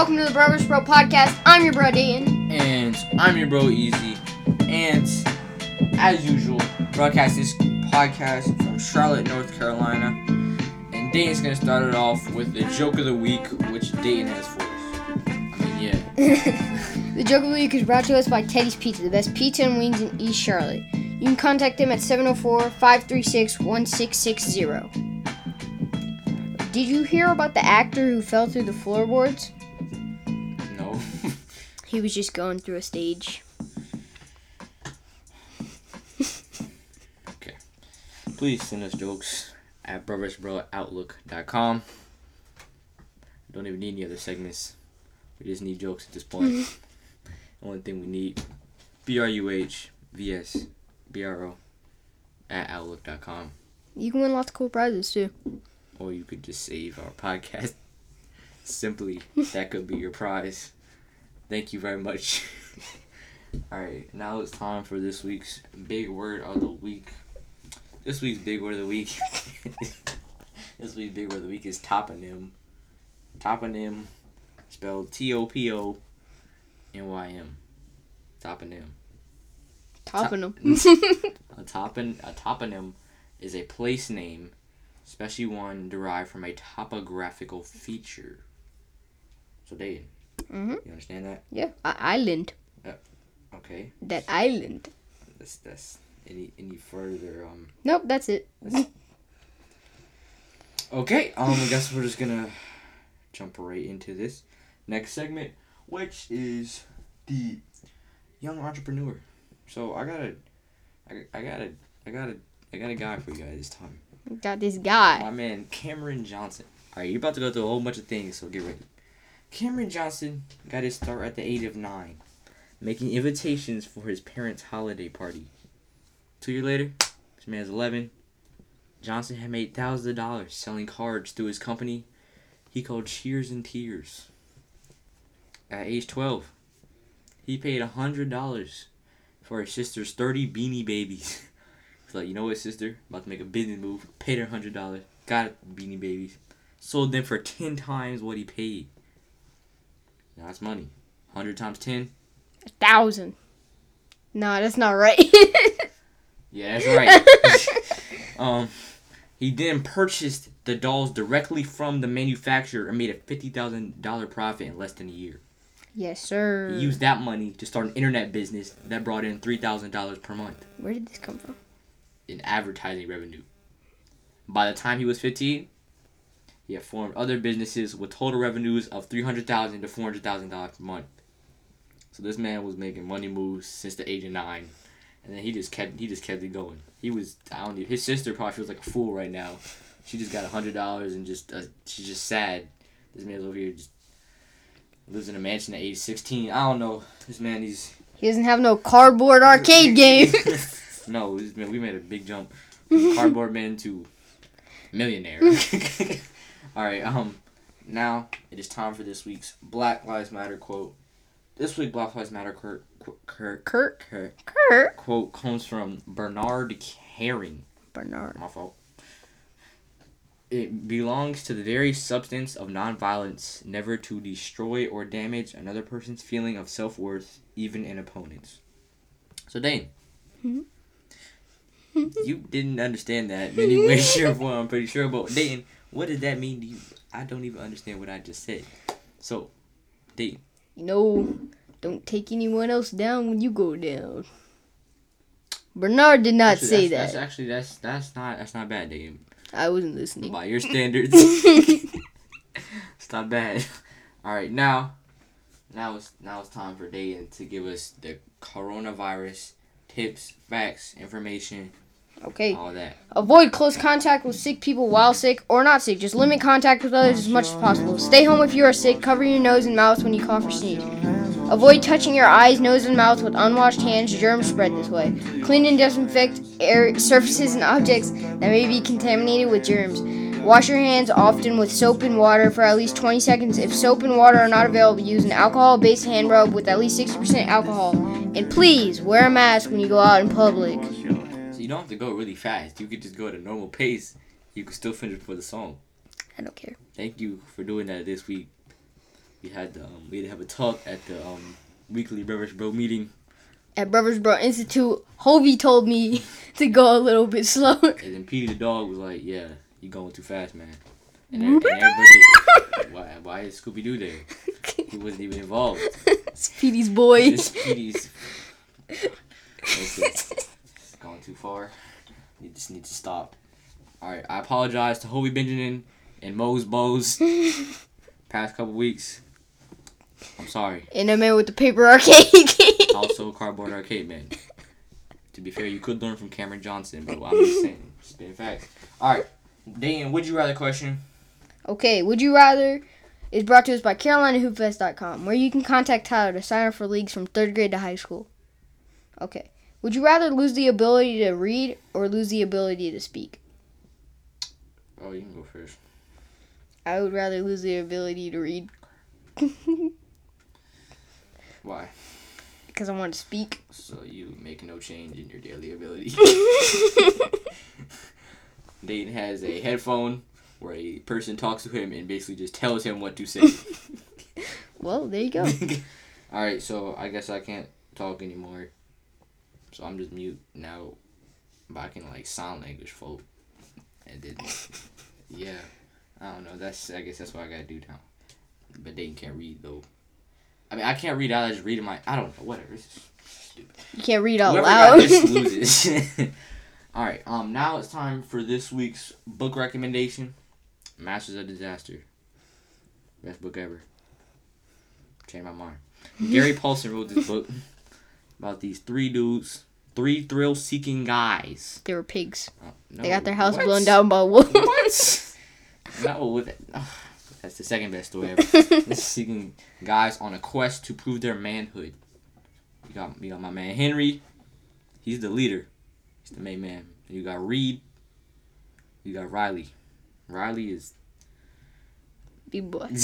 welcome to the Brothers Bro podcast. I'm your bro Dean. And I'm your bro Easy. And as usual, broadcast this podcast from Charlotte, North Carolina. And Dayton's gonna start it off with the joke of the week, which Dayton has for us. I mean, yeah. The joke of the week is brought to us by Teddy's Pizza, the best pizza and wings in East Charlotte. You can contact them at 704-536-1660. Did you hear about the actor who fell through the floorboards? He was just going through a stage. Okay. Please send us jokes at brothersbrooutlook.com. Don't even need any other segments. We just need jokes at this point. Only thing we need. B R U H V S B R O at outlook.com. You can win lots of cool prizes too. Or you could just save our podcast. Simply, that could be your prize. Thank you very much. Alright, now it's time for this week's big word of the week. This week's big word of the week. this week's big word of the week is toponym. Toponym, spelled T O P O N Y M. Toponym. Them. A topon a toponym is a place name, especially one derived from a topographical feature. So Dave, Mhm. you understand that? yeah, I- island. Okay. That island. That's that's any any further um Nope, that's it. Okay, um I guess we're just gonna jump right into this next segment, which is the young entrepreneur. So I got a I, I got a I got a I got a guy for you guys this time. Got this guy. My man Cameron Johnson. All right, you're about to go through a whole bunch of things, so get ready. Cameron Johnson got his start at the age of nine, making invitations for his parents' holiday party. Two years later, this man's 11. Johnson had made thousands of dollars selling cards through his company he called Cheers and Tears. At age 12, he paid $100 for his sister's 30 beanie babies. He's like, you know what, sister? About to make a business move. Paid her hundred dollars. Got Beanie Babies. Sold them for ten times what he paid. Now that's money. Hundred times ten. A thousand. No, that's not right. Yeah, that's right. um, he then purchased the dolls directly from the manufacturer and made a fifty thousand dollar profit in less than a year. yes, sir. He used that money to start an internet business that brought in three thousand dollars per month Where did this come from? in advertising revenue. By the time he was 15, he had formed other businesses with total revenues of 300,000 to $400,000 per month. So this man was making money moves since the age of 9. And then he just kept he just kept it going. He was I don't know, his sister probably feels like a fool right now. She just got $100 and just uh, she's just sad. This man's over here just lives in a mansion at age 16. I don't know. This man he's He doesn't have no cardboard arcade game. no, this man, we made a big jump from cardboard man to millionaire. All right, um, now it is time for this week's Black Lives Matter quote. This week, Black Lives Matter quote, quote, Kurt. quote, Kurt. quote comes from Bernard Häring. Bernard. My fault. It belongs to the very substance of nonviolence, never to destroy or damage another person's feeling of self worth, even an opponent's. So, Dane, Mhm. you didn't understand that in any way, shape, or form, I'm pretty sure. But, Dayton, what does that mean to you? I don't even understand what I just said. So, Dayton, You know, don't take anyone else down when you go down. Bernard did not actually, say that's, that. That's actually that's that's not that's not bad, Dayton. I wasn't listening. By your standards. It's not bad. All right, now, now it's now it's time for Dayton to give us the coronavirus tips, facts, information, okay. all that. Avoid close contact with sick people while sick or not sick. Just limit contact with others as much as possible. Stay home if you are sick. Cover your nose and mouth when you cough or sneeze. Avoid touching your eyes, nose, and mouth with unwashed hands. Germs spread this way. Clean and disinfect air surfaces and objects that may be contaminated with germs. Wash your hands often with soap and water for at least 20 seconds. If soap and water are not available, use an alcohol-based hand rub with at least 60% alcohol. And please wear a mask when you go out in public. Don't have to go really fast. You could just go at a normal pace. You could still finish for the song. I don't care. Thank you for doing that this week. we had the, um, we had to have a talk at the um, weekly Brothers Bro meeting, At Brothers Bro Institute, Hovey told me to go a little bit slower. and then Petey the dog was like, "Yeah, you're going too fast, man." And, and everybody, why, why is Scooby Doo there? He wasn't even involved. Speedy's boy. It's Petey's. Listen, going too far. You just need to stop. All right, I apologize to Hobie Benjamin and Mose Bose. Past couple weeks. I'm sorry. And the man with the paper arcade. Also, cardboard arcade man. To be fair, you could learn from Cameron Johnson, but I'm just saying, spin facts. All right, Dan, would you rather question? Okay, Would You Rather is brought to us by CarolinaHoopFest.com, where you can contact Tyler to sign up for leagues from third grade to high school. Okay. Would you rather lose the ability to read or lose the ability to speak? Oh, you can go first. I would rather lose the ability to read Why? because I want to speak. So you make no change in your daily ability. Dayton has a headphone where a person talks to him and basically just tells him what to say. Well, there you go. All right, so I guess I can't talk anymore. So I'm just mute now. But I can like sign language folk. And then, yeah, I don't know. That's I guess that's what I gotta do now. But Dayton can't read though. I mean, I can't read. I just read in my. I don't know. Whatever. It's just stupid. You can't read out Whoever loud. loses. All right. Um. Now it's time for this week's book recommendation. Masters of Disaster. Best book ever. Changed my mind. Gary Paulsen wrote this book about these three dudes, three thrill-seeking guys. they were pigs. Oh, no, They got their house what? blown down by wolves. What? no, with it. that's the second best story ever. Seeking guys on a quest to prove their manhood. You got you got my man Henry. He's the leader. He's the main man. You got Reed. You got Riley. Riley is. Big boy.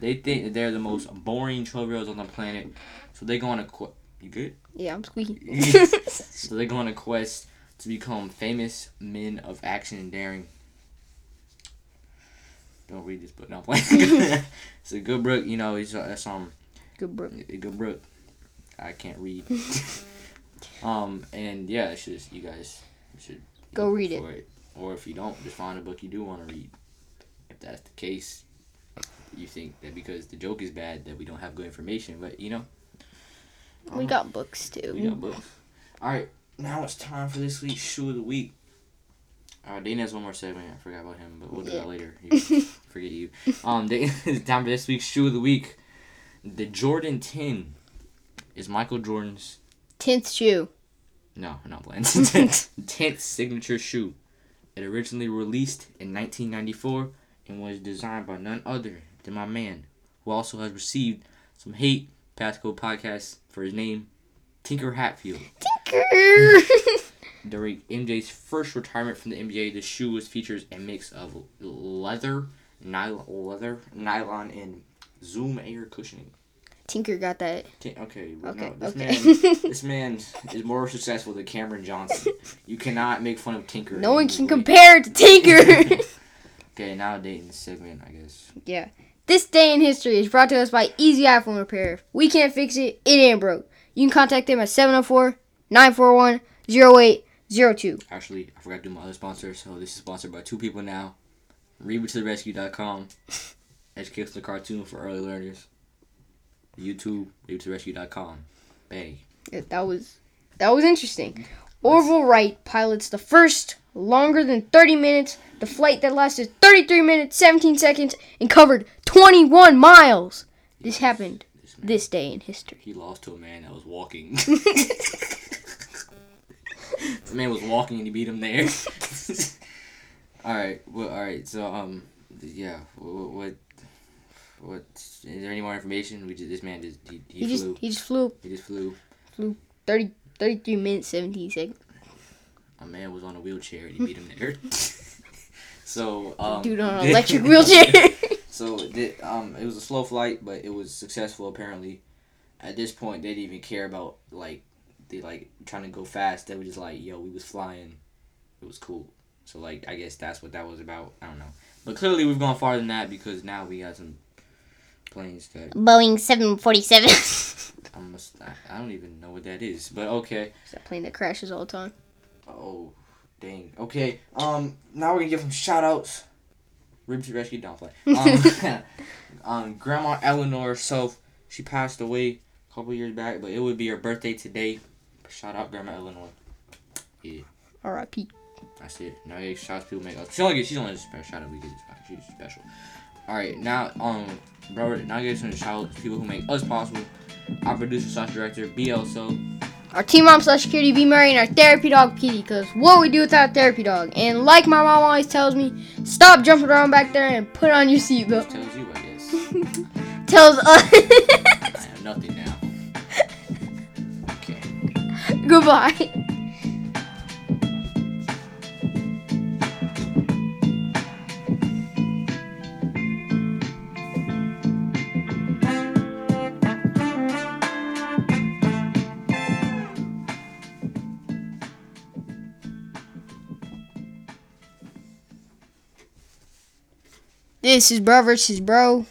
they think that they're the most boring trailers on the planet, so they go on a quest. You good? yeah, I'm squeaky. So they go on a quest to become famous men of action and daring. Don't read this book. No, I'm playing. it's a good book. You know, it's uh, it's um Good bro. a good book. I can't read. um and yeah, it's just you guys should Go read it. for Or if you don't, just find a book you do want to read. If that's the case, you think that because the joke is bad that we don't have good information, but you know. We got books too. We got books. All right, now it's time for this week's shoe of the week. All right, Dana has one more segment. I forgot about him, but we'll do Yeah. that later. You- forget you. Um, Dana, it's time for this week's shoe of the week. The Jordan Ten is Michael Jordan's Tenth shoe. no, not playing. Tenth signature shoe. It originally released in 1994 and was designed by none other than my man, who also has received some hate past couple podcasts for his name, Tinker Hatfield. Tinker. During MJ's first retirement from the NBA, the shoe was features a mix of leather, nylon, leather, nylon, and Zoom air cushioning. Tinker got that. Ti- Okay, Okay, no, this okay. man, this man is more successful than Cameron Johnson. You cannot make fun of Tinker. No one can compare it to Tinker. Okay, now Dayton's segment, I guess. yeah. This day in history is brought to us by Easy iPhone Repair. We can't fix it, it ain't broke. You can contact them at 704 941 0802. Actually, I forgot to do my other sponsor, so this is sponsored by two people now. RebootToTheRescue.com. Educational cartoon for early learners. YouTube, RebootToTheRescue.com. Bang. Yeah, That was that was interesting. Mm-hmm. Orville Wright pilots the first longer than 30 minutes, the flight that lasted 33 minutes 17 seconds and covered 21 miles. This happened This this day in history. he lost to a man that was walking. the man was walking and he beat him there. alright, well, alright, so, um, yeah, what, what, what, is there any more information? We just, this man just, he, he, He flew. just he just flew he just flew. 30 33 minutes 17 seconds. A man was on a wheelchair and he beat him there. so, um, Dude on an electric wheelchair. So the, um, it was a slow flight, but it was successful apparently. At this point, they didn't even care about like they like trying to go fast. They were just like, "Yo, we was flying. It was cool." So like, I guess that's what that was about. I don't know. But clearly we've gone farther than that because now we got some planes that Boeing 747. I must I, I don't even know what that is. But okay. It's that plane that crashes all the time? Oh, dang. Okay. Um. Now we're gonna give some shout outs. Rib to rescue. Don't play. Um, um. Grandma Eleanor. So she passed away a couple years back, but it would be her birthday today. Shout out Grandma Eleanor. Yeah, R.I.P. that's it. Now yeah, shout out people make us. She only gets. She's only a special shout out we get. She's special. All right. Now um. Bro, now I get some shout outs to people who make us possible. Our producer slash director, BL So. Our team mom slash security B Murray and our therapy dog Petey, because what we do without therapy dog. And like my mom always tells me, stop jumping around back there and put on your seatbelt. Tells you, I guess. Tells us. I have nothing now. Okay. Goodbye. This is bro versus bro.